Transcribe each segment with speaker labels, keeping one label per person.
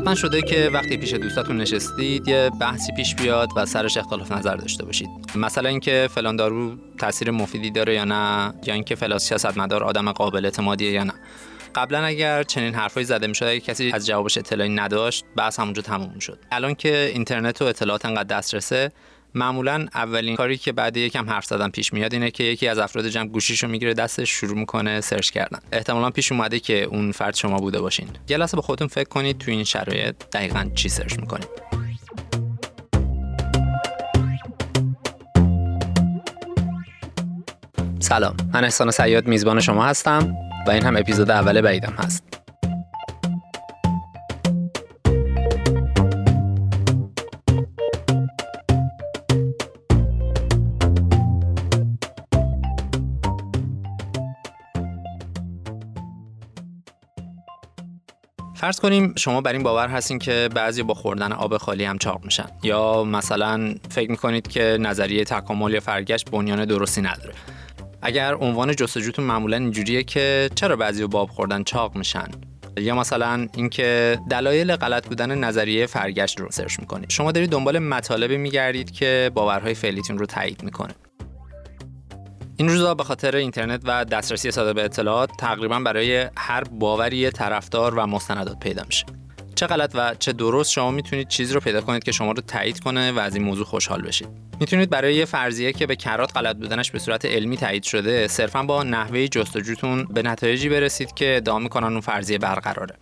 Speaker 1: حتما شده که وقتی پیش دوستاتون نشستید یه بحثی پیش بیاد و سرش اختلاف نظر داشته باشید. مثلا اینکه فلان دارو تاثیر مفیدی داره یا نه یا اینکه فلان سیاستمدار آدم قابل اعتمادیه یا نه. قبلا اگر چنین حرفایی زده می‌شد اگه کسی از جوابش اطلاعی نداشت بحث همونجا تموم شد الان که اینترنت و اطلاعات انقدر دسترسه معمولا اولین کاری که بعد یکم حرف زدن پیش میاد اینه که یکی از افراد جمع گوشیشو می‌گیره دستش شروع می‌کنه سرچ کردن. احتمالا پیش اومده که اون فرد شما بوده باشین. یه لحظه به خودتون فکر کنید تو این شرایط دقیقا چی سرچ می‌کنید. سلام من احسان سیاد میزبان شما هستم و این هم اپیزود اول بعیدم هست. فرض کنیم شما بر این باور هستین که بعضی با خوردن آب خالی هم چاق میشن. یا مثلا فکر می‌کنید که نظریه تکامل یا فرگشت بنیان درستی نداره. اگر عنوان جستجوتون معمولا اینجوریه که چرا بعضی با آب خوردن چاق میشن؟ یا مثلا اینکه دلایل غلط بودن نظریه فرگشت رو سرچ می‌کنید. شما دارید دنبال مطالبی میگردید که باورهای فعلیتون رو تایید می‌کنه. این روزا به خاطر اینترنت و دسترسی ساده به اطلاعات تقریبا برای هر باوری طرفدار و مستندات پیدا میشه. چه غلط و چه درست شما می‌تونید چیزی رو پیدا کنید که شما رو تایید کنه و از این موضوع خوشحال بشید. می‌تونید برای یه فرضیه که به کرات غلط بودنش به صورت علمی تایید شده صرفا با نحوه جستجوتون به نتایجی برسید که ادعا می‌کنن اون فرضیه برقراره.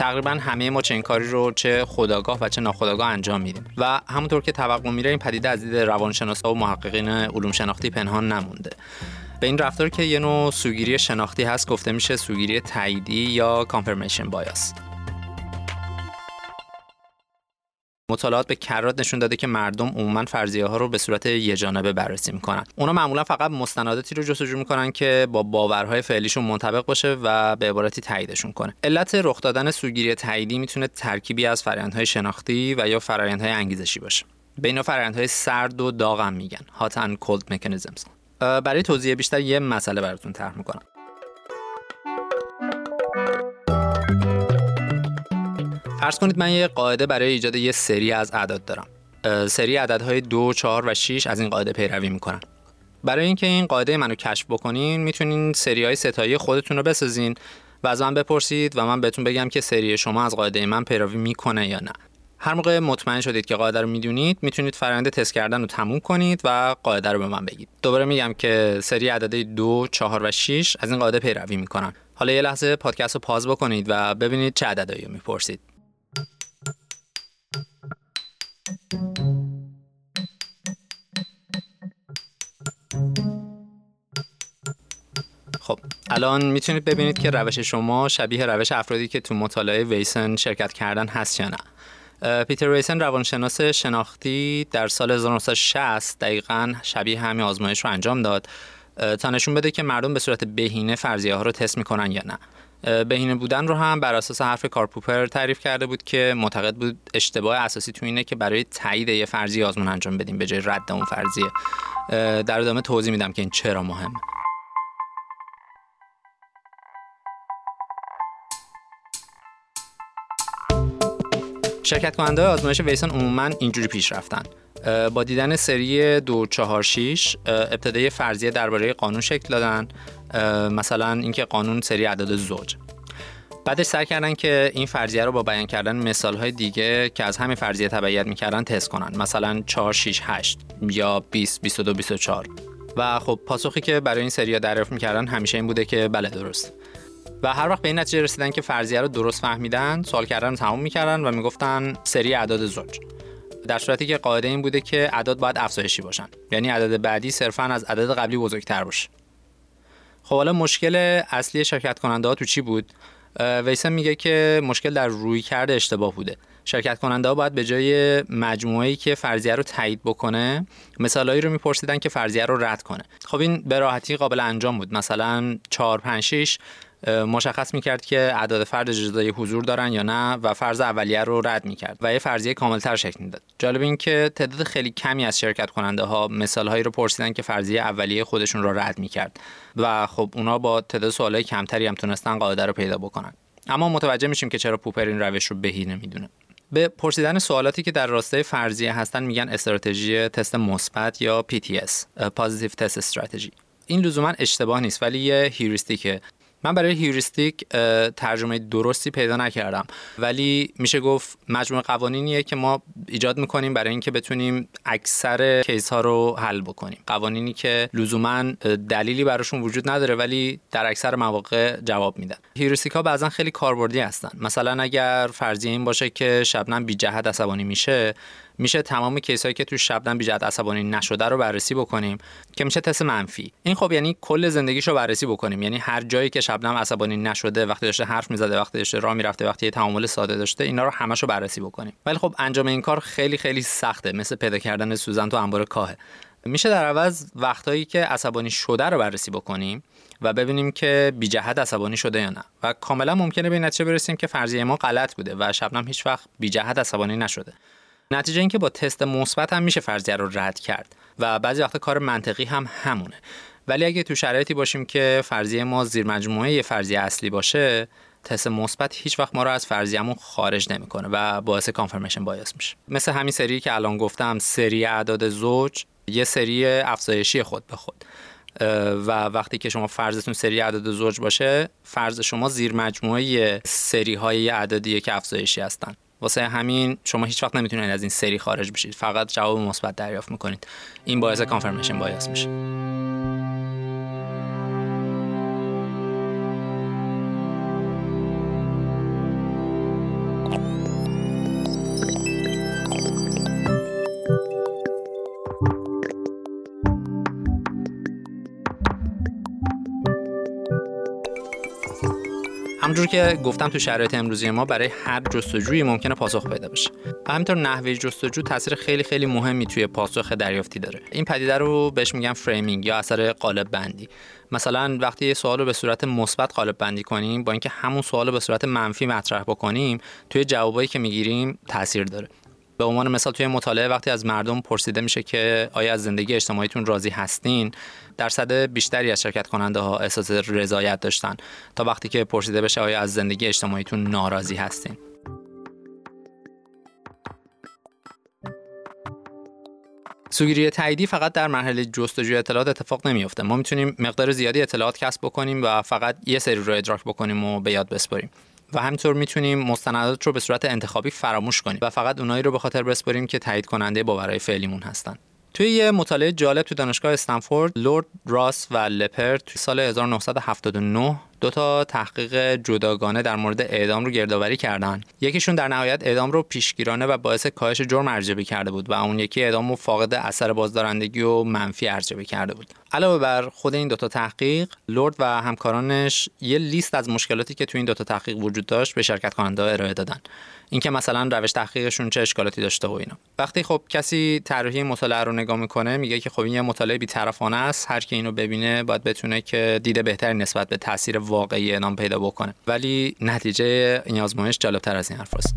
Speaker 1: تقریبا همه ما چنین کاری رو چه خداگاه و چه ناخداگاه انجام میدیم. و همونطور که توقع میره این پدیده از دید روانشناسا و محققین علوم شناختی پنهان نمونده. به این رفتار که یه نوع سوگیری شناختی هست گفته میشه سوگیری تاییدی یا کانفرمیشن بایاس مطالعات به کرات نشون داده که مردم عموما فرضیه ها رو به صورت یه جانبه بررسی می‌کنن. اونا معمولا فقط مستنداتی رو جستجو می‌کنن که با باورهای فعلیشون منطبق باشه و به عبارتی تاییدشون کنه. علت رخ دادن سوگیری تاییدی می‌تونه ترکیبی از فرآیندهای شناختی و یا فرآیندهای انگیزشی باشه. به اینا فرآیندهای سرد و داغ هم میگن. And cold mechanisms. برای توضیح بیشتر یه مسئله براتون طرح می‌کنم. فرض کنید من یه قاعده برای ایجاد یه سری از اعداد دارم. سری عددهای دو، چهار و 6 از این قاعده پیروی می‌کنن برای اینکه این قاعده منو کشف بکنین می‌تونین سری های ستایی خودتون رو بسازین و از من بپرسید و من بهتون بگم که سری شما از قاعده من پیروی می‌کنه یا نه. هر موقع مطمئن شدید که قاعده رو می‌دونید می‌تونید فرآیند تست کردن رو تموم کنید و قاعده رو به من بگید. دوباره میگم که سری عددهای دو، چهار و 6 از این قاعده پیروی می‌کنن. حالا یه لحظه پادکست رو پاز بکنید و ببینید چه عددهایی می‌پرسید. خب الان می‌تونید ببینید که روش شما شبیه روش افرادی که تو مطالعه ویسن شرکت کردن هست یا نه. پیتر ویسن روانشناس شناختی در سال 1960 دقیقا شبیه همین آزمایش رو انجام داد. تا نشون بده که مردم به صورت بهینه فرضیه ها رو تست می‌کنن یا نه. بهینه بودن رو هم بر اساس حرف کارپوپر تعریف کرده بود که معتقد بود اشتباه اساسی تو اینه که برای تایید یه فرضی آزمون انجام بدیم به جای رد اون فرضیه. در ادامه توضیح میدم که این چرا مهمه. شرکت کننده آزمایش ویسن عموما اینجوری پیش رفتن. با دیدن سری دو چهار شیش ابتدای فرضیه درباره قانون شکل دادن. مثلا اینکه قانون سری اعداد زوج. بعدش سعی کردن که این فرضیه رو با بیان کردن مثال های دیگه که از همین فرضیه تبعیت می‌کردن تست کنن. مثلا 4 6 8 یا 20 22 24 و خب پاسخی که برای این سری ها دریافت می‌کردن همیشه این بوده که بله درست. و هر وقت به این نتیجه رسیدن که فرضیه رو درست فهمیدن سوال کردن رو تموم می‌کردن و می‌گفتن سری اعداد زوج. در صورتی که قاعده این بوده که اعداد باید افزایشی باشن. یعنی عدد بعدی صرفا از عدد قبلی بزرگتر باشه. خب حالا مشکل اصلی شرکت کننده ها تو چی بود؟ ویسن میگه که مشکل در روی کرده اشتباه بوده. شرکت کننده ها باید به جای مجموعه‌ای که فرضیه رو تایید بکنه مثالایی رو میپرسیدن که فرضیه رو رد کنه. خب این به راحتی قابل انجام بود. مثلا 4 5 6 مشخص می‌کرد که اعداد فرد جزایی حضور دارن یا نه و فرض اولیه رو رد می‌کرد و یه فرضیه کاملتر شکل می‌داد. جالب این که تعداد خیلی کمی از شرکت کننده ها مثال هایی رو پرسیدن که فرضیه اولیه خودشون رو رد می‌کرد و خب اونا با تعداد سوالای کمتری هم تونستن قاعده رو پیدا بکنن. اما متوجه میشیم که چرا پوپر این روش رو بهی نمی‌دونه. به پرسیدن سوالاتی که در راستای فرضیه هستن میگن استراتژی تست مثبت یا PTS Positive Test Strategy. این لزوما اشتباه نیست ولی یه heuristic ه. من برای heuristic ترجمه درستی پیدا نکردم. ولی میشه گفت مجموعه قوانینیه که ما ایجاد می‌کنیم برای اینکه بتونیم اکثر case ها رو حل بکنیم. قوانینی که لزوما دلیلی براشون وجود نداره ولی در اکثر مواقع جواب میدن. heuristic ها بعضا خیلی کاربردی هستن. مثلا اگر فرضیه این باشه که شبنم بی جهت عصبانی میشه میشه تمام کیسایی که تو شبنم بی عصبانی نشده رو بررسی بکنیم که میشه تست منفی. این خب یعنی کل زندگیشو بررسی بکنیم. یعنی هر جایی که شبنم عصبانی نشده وقتی داشته حرف می‌زده وقتی داشته راه می‌رفته وقتی یه تعامل ساده داشته اینا رو همشو بررسی بکنیم. ولی خب انجام این کار خیلی خیلی سخته. مثل پیدا کردن سوزن تو انبار کاهه. میشه در عوض وقتایی که عصبانی شده رو بررسی بکنیم و ببینیم که بی جهت عصبانی شده یا نه. و کاملا ممکنه به نتیجه برسیم که فرضیه ما غلط بوده و شبنم هیچ وقت بی جهت عصبانی نشده. نتیجه اینکه با تست مثبت هم میشه فرضیه رو رد کرد و بعضی وقتا کار منطقی هم همونه. ولی اگه تو شرایطی باشیم که فرضیه ما زیر مجموعه فرضیه اصلی باشه تست مثبت هیچ وقت ما رو از فرضیه‌مون خارج نمی‌کنه و باعث کانفرمیشن بایاس میشه. مثل همین سری که الان گفتم سری اعداد زوج یه سری افزایشی خود به خود. و وقتی که شما فرضتون سری اعداد زوج باشه فرض شما زیر مجموعه سری های عددیه که افزایشی هستن. واسه همین شما هیچ وقت نمی‌تونید از این سری خارج بشید. فقط جواب مثبت دریافت می‌کنید. این باعث کانفرمیشن بایاس میشه. که گفتم تو شرایط امروزی ما برای هر جستجویی ممکنه پاسخ پیدا بشه. و همینطور نحوه جستجو تاثیر خیلی خیلی مهمی توی پاسخ دریافتی داره. این پدیده رو بهش میگن فریمینگ یا اثر قالب بندی. مثلا وقتی یه سوال رو به صورت مثبت قالب بندی کنیم با اینکه همون سوال رو به صورت منفی مطرح بکنیم توی جوابایی که می‌گیریم تاثیر داره. به عنوان مثال توی مطالعه وقتی از مردم پرسیده میشه که آیا از زندگی اجتماعیتون راضی هستین درصد بیشتری از شرکت کننده ها احساس رضایت داشتن تا وقتی که پرسیده بشه آیا از زندگی اجتماعیتون ناراضی هستین. سوگیری تاییدی فقط در مرحله جستجوی اطلاعات اتفاق نمیافته. ما می‌تونیم مقدار زیادی اطلاعات کسب بکنیم و فقط یه سری رو ادراک بکنیم و به یاد بسپاریم. و همینطور می‌تونیم مستندات رو به صورت انتخابی فراموش کنیم و فقط اونایی رو به خاطر بسپاریم که تایید کننده باورهای فعلیمون هستن. توی یه مطالعه جالب تو دانشگاه استنفورد لورد راس و لپر توی سال 1979 دو تا تحقیق جداگانه در مورد اعدام رو گردآوری کردن. یکیشون در نهایت اعدام رو پیشگیرانه و باعث کاهش جرم ارزیابی کرده بود و اون یکی اعدام رو فاقد اثر بازدارندگی و منفی ارزیابی کرده بود. علاوه بر خود این دوتا تحقیق لورد و همکارانش یه لیست از مشکلاتی که تو این دوتا تحقیق وجود داشت به شرکت کننده ارائه دادن. اینکه مثلا روش تحقیقشون چه اشکالاتی داشته و اینا. وقتی خب کسی طراحی مطالعه رو نگاه می‌کنه میگه که خب این یه مطالعه بی‌طرفانه است هر کی اینو ببینه باید بتونه که دیده بهتری نسبت به تاثیر واقعی اعلام پیدا بکنه ولی نتیجه این آزمایش جالبتر از این حرف است.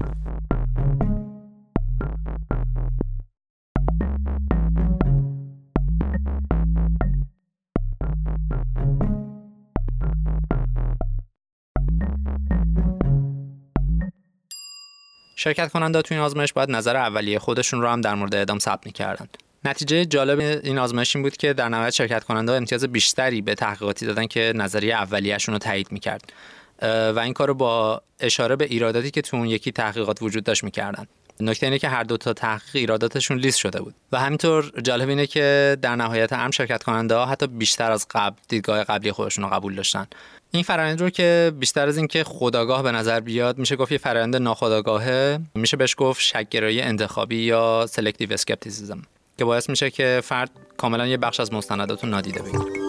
Speaker 1: شرکت کننده تو این آزمایش باید نظر اولیه خودشون رو هم در مورد اعدام ثبت می‌کردن. نتیجه جالب این آزمایش این بود که در نهایت شرکت کننده امتیاز بیشتری به تحقیقاتی دادن که نظریه اولیه‌شون رو تایید می‌کرد. و این کار رو با اشاره به ایراداتی که تو اون یکی تحقیقات وجود داشت می‌کردن. نکته اینه که هر دو تا تحقیق ایراداتشون لیست شده بود. و همینطور جالب اینه که در نهایت هم شرکت کننده ها حتی بیشتر از قبل دیدگاه قبلی خودشون رو قبول داشتن. این فرآیند رو که بیشتر از اینکه خودآگاه به نظر بیاد میشه گفت یه فرآیند ناخودآگاهه میشه بهش گفت شک‌گرایی انتخابی یا selective skepticism که باعث میشه که فرد کاملا یه بخش از مستندات نادیده بگیره.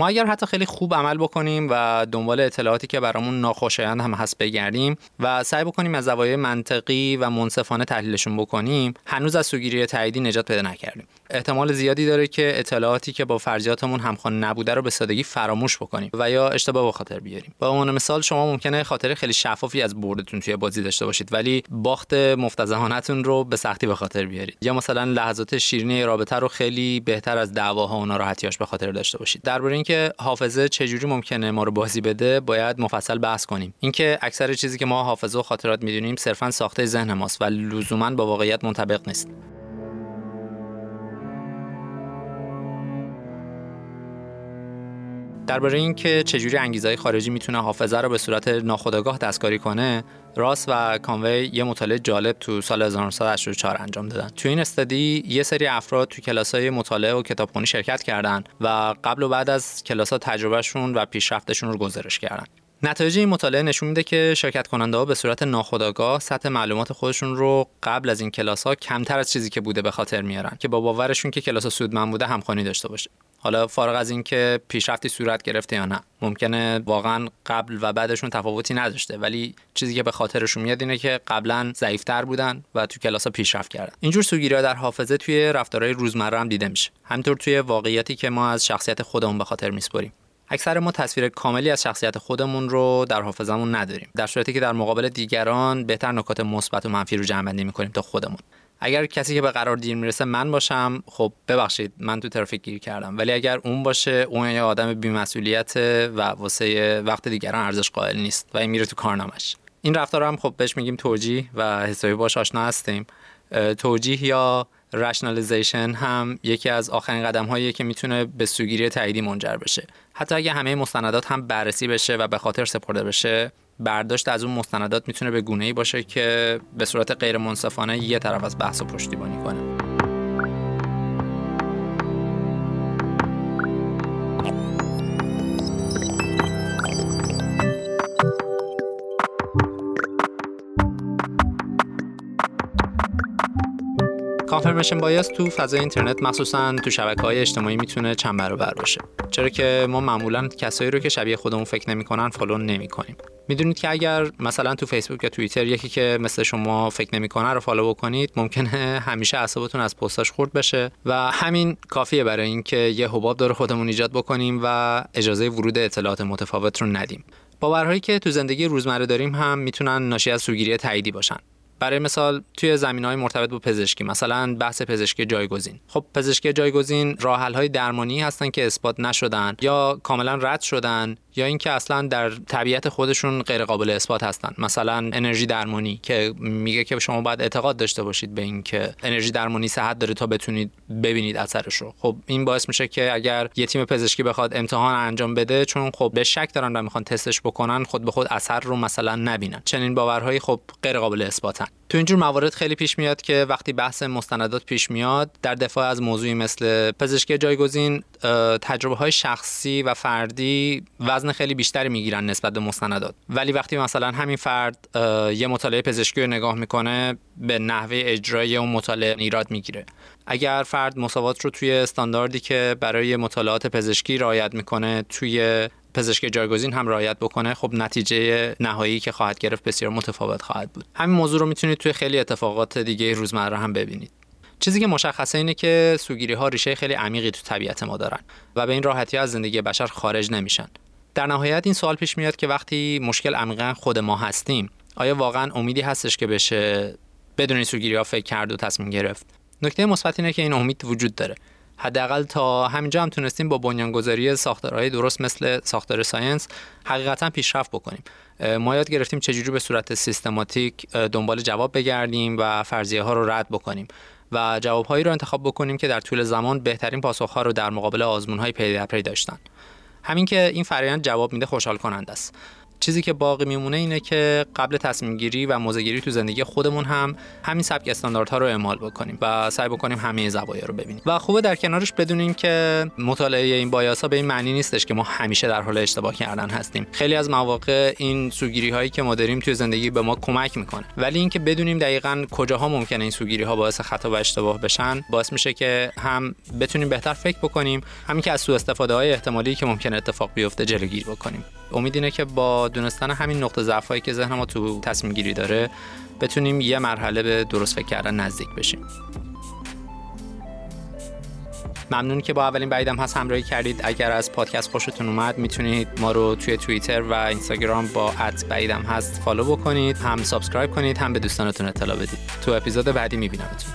Speaker 1: ما اگر حتی خیلی خوب عمل بکنیم و دنبال اطلاعاتی که برامون ناخوشایند هم هست بگردیم و سعی بکنیم از زوایای منطقی و منصفانه تحلیلشون بکنیم هنوز از سوگیری تاییدی نجات پیدا نکردیم. احتمال زیادی داره که اطلاعاتی که با فرضیاتمون همخوان نبوده رو به سادگی فراموش بکنیم و یا اشتباه به خاطر بیاریم. با عنوان مثال شما ممکنه خاطر خیلی شفافی از بردتون توی بازی داشته باشید ولی باخت مفتزهانتون رو به سختی به خاطر بیارید. یا مثلا لحظات شیرینی رابطه رو خیلی بهتر از دعواها و ناراحتیاش به خاطر داشته باشید. درباره حافظه چجوری ممکنه ما رو بازی بده باید مفصل بحث کنیم. اینکه اکثر چیزی که ما حافظه و خاطرات می‌دونیم صرفا ساخته ذهن ماست و لزوما با واقعیت منطبق نیست. درباره اینکه چجوری انگیزهای خارجی می‌تونه حافظه رو به صورت ناخودآگاه دستکاری کنه راس و کانوی یه مطالعه جالب تو سال 1984 انجام دادن. تو این استادی یه سری افراد تو کلاس‌های مطالعه و کتابخونی شرکت کردن و قبل و بعد از کلاس ها تجربهشون و پیشرفتشون رو گزارش کردن. نتایج این مطالعه نشون میده که شرکت کننده ها به صورت ناخودآگاه سطح معلومات خودشون رو قبل از این کلاس ها کمتر از چیزی که بوده به خاطر میارن که با باورشون که کلاس سودمند بوده همخوانی داشته باشه. حالا فارغ از اینکه پیشرفتی صورت گرفته یا نه ممکنه واقعا قبل و بعدشون تفاوتی نداشته ولی چیزی که به خاطرشون میاد اینه که قبلا ضعیفتر بودن و تو کلاس ها پیشرفت کردن. اینجور سوگیری در حافظه توی رفتارهای روزمره هم دیده میشه. همینطور توی واقعیتی که ما از شخصیت خودمون به خاطر میسپریم. اکثر ما تصویر کاملی از شخصیت خودمون رو در حافظمون نداریم. در صورتی که در مقابل دیگران بهتر نکات مثبت و منفی رو جمع بندی می‌کنیم تا خودمون. اگر کسی که به قرار دیر می‌رسه من باشم خب ببخشید من تو ترافیک گیر کردم. ولی اگر اون باشه اون یه آدم بیمسئولیت و واسه وقت دیگران ارزش قائل نیست و این میره تو کارنامش این رفتار هم خب بهش میگیم توجیه و حسابی باش آشنا هستیم. توجیه یا رشنالیزیشن هم یکی از آخرین قدم هایی که می‌تونه به سوگیری تاییدی منجر بشه. حتی اگه همه مستندات هم بررسی بشه و به خاطر سپرده بشه برداشت از اون مستندات می‌تونه به گونه ای باشه که به صورت غیر منصفانه یه طرف از بحث و پشتیبانی کنه. کانفرمیشن بایاس تو فضای اینترنت مخصوصا تو شبکه های اجتماعی می‌تونه چند برابر باشه. چرا که ما معمولا کسایی رو که شبیه خودمون فکر نمی‌کنن follow نمی‌کنیم. می‌دونید که اگر مثلا تو فیسبوک یا توییتر یکی که مثل شما فکر نمی‌کنه رو follow بکنید ممکنه همیشه اعصابتون از پستاش خورد بشه و همین کافیه برای اینکه یه حباب دور خودمون ایجاد بکنیم و اجازه ورود اطلاعات متفاوت رو ندیم. باورهایی که تو زندگی روزمره داریم هم می‌تونن ناشی از سوگیری تاییدی باشن. برای مثال توی زمینه های مرتبط با پزشکی مثلا بحث پزشکی جایگزین. خب پزشکی جایگزین راه های درمانی هستن که اثبات نشدن یا کاملا رد شدن یا اینکه اصلا در طبیعت خودشون غیر قابل اثبات هستن. مثلا انرژی درمانی که میگه که شما باید اعتقاد داشته باشید به اینکه انرژی درمانی صحت داره تا بتونید ببینید اثرش رو. خب این باعث میشه که اگر یه تیم پزشکی بخواد امتحان انجام بده چون خب به شک دارن و می‌خوان تستش بکنن خود به خود اثر رو مثلا نبینن. چنین باورهایی خب غیر قابل اثباتن. تو اینجور موارد خیلی پیش میاد که وقتی بحث مستندات پیش میاد در دفاع از موضوعی مثل پزشکی جایگزین تجربه های شخصی و فردی وزن خیلی بیشتری می‌گیرن نسبت به مستندات. ولی وقتی مثلا همین فرد یه مطالعه پزشکی رو نگاه می‌کنه به نحوه اجرای اون مطالعه ایراد می‌گیره. اگر فرد مساوات رو توی استانداردی که برای مطالعات پزشکی رعایت می‌کنه توی پزشکی جایگزین هم رعایت بکنه خب نتیجه نهایی که خواهد گرفت بسیار متفاوت خواهد بود. همین موضوع رو می‌تونید توی خیلی اتفاقات دیگه روزمره هم ببینید. چیزی که مشخصه اینه که سوگیری ها ریشه خیلی عمیقی تو طبیعت ما دارن و به این راحتی از زندگی بشر خارج نمیشن. در نهایت این سوال پیش میاد که وقتی مشکل عمیقا خود ما هستیم آیا واقعا امیدی هستش که بشه بدون این سوگیری ها فکر کرد و تصمیم گرفت؟ نکته مثبت اینه که این امید وجود داره. حداقل تا همینجا هم تونستیم با بنیانگذاری ساختارهای درست مثل ساختار science حقیقتا پیشرفت بکنیم. ما یاد گرفتیم چجوری به صورت سیستماتیک دنبال جواب بگردیم و فرضیه ها رو رد بکنیم و جوابهایی رو انتخاب بکنیم که در طول زمان بهترین پاسخها رو در مقابل آزمونهای پی در پی داشتن همین که این فرایند جواب میده خوشحال کننده است. چیزی که باقی میمونه اینه که قبل تصمیم گیری و موزه گیری تو زندگی خودمون هم همین سبک استانداردها رو اعمال بکنیم و سعی بکنیم همه زوایا رو ببینیم. و خوبه در کنارش بدونیم که مطالعه این بایاس ها به این معنی نیستش که ما همیشه در حال اشتباه کردن هستیم. خیلی از مواقع این سوگیری هایی که ما داریم توی زندگی به ما کمک می‌کنه. ولی اینکه بدونیم دقیقا کجاها ممکنه این سوگیری ها باعث خطا و اشتباه بشن باعث میشه که هم بتونیم بهتر فکر بکنیم همین که از سوء استفاده های احتمالی که ممکنه اتفاق بیفته جلوگیری بکنیم. امید اینه که با دونستن همین نقطه ضعف که ذهن ما تو تصمیم گیری داره بتونیم یه مرحله به درست فکر کردن نزدیک بشیم. ممنون که با اولین بعیدم هست همراهی کردید. اگر از پادکست خوشتون اومد می‌تونید ما رو توی توییتر و اینستاگرام با at بعیدم هست follow بکنید هم subscribe کنید هم به دوستانتون اطلاع بدید. تو اپیزود بعدی میبینمتون.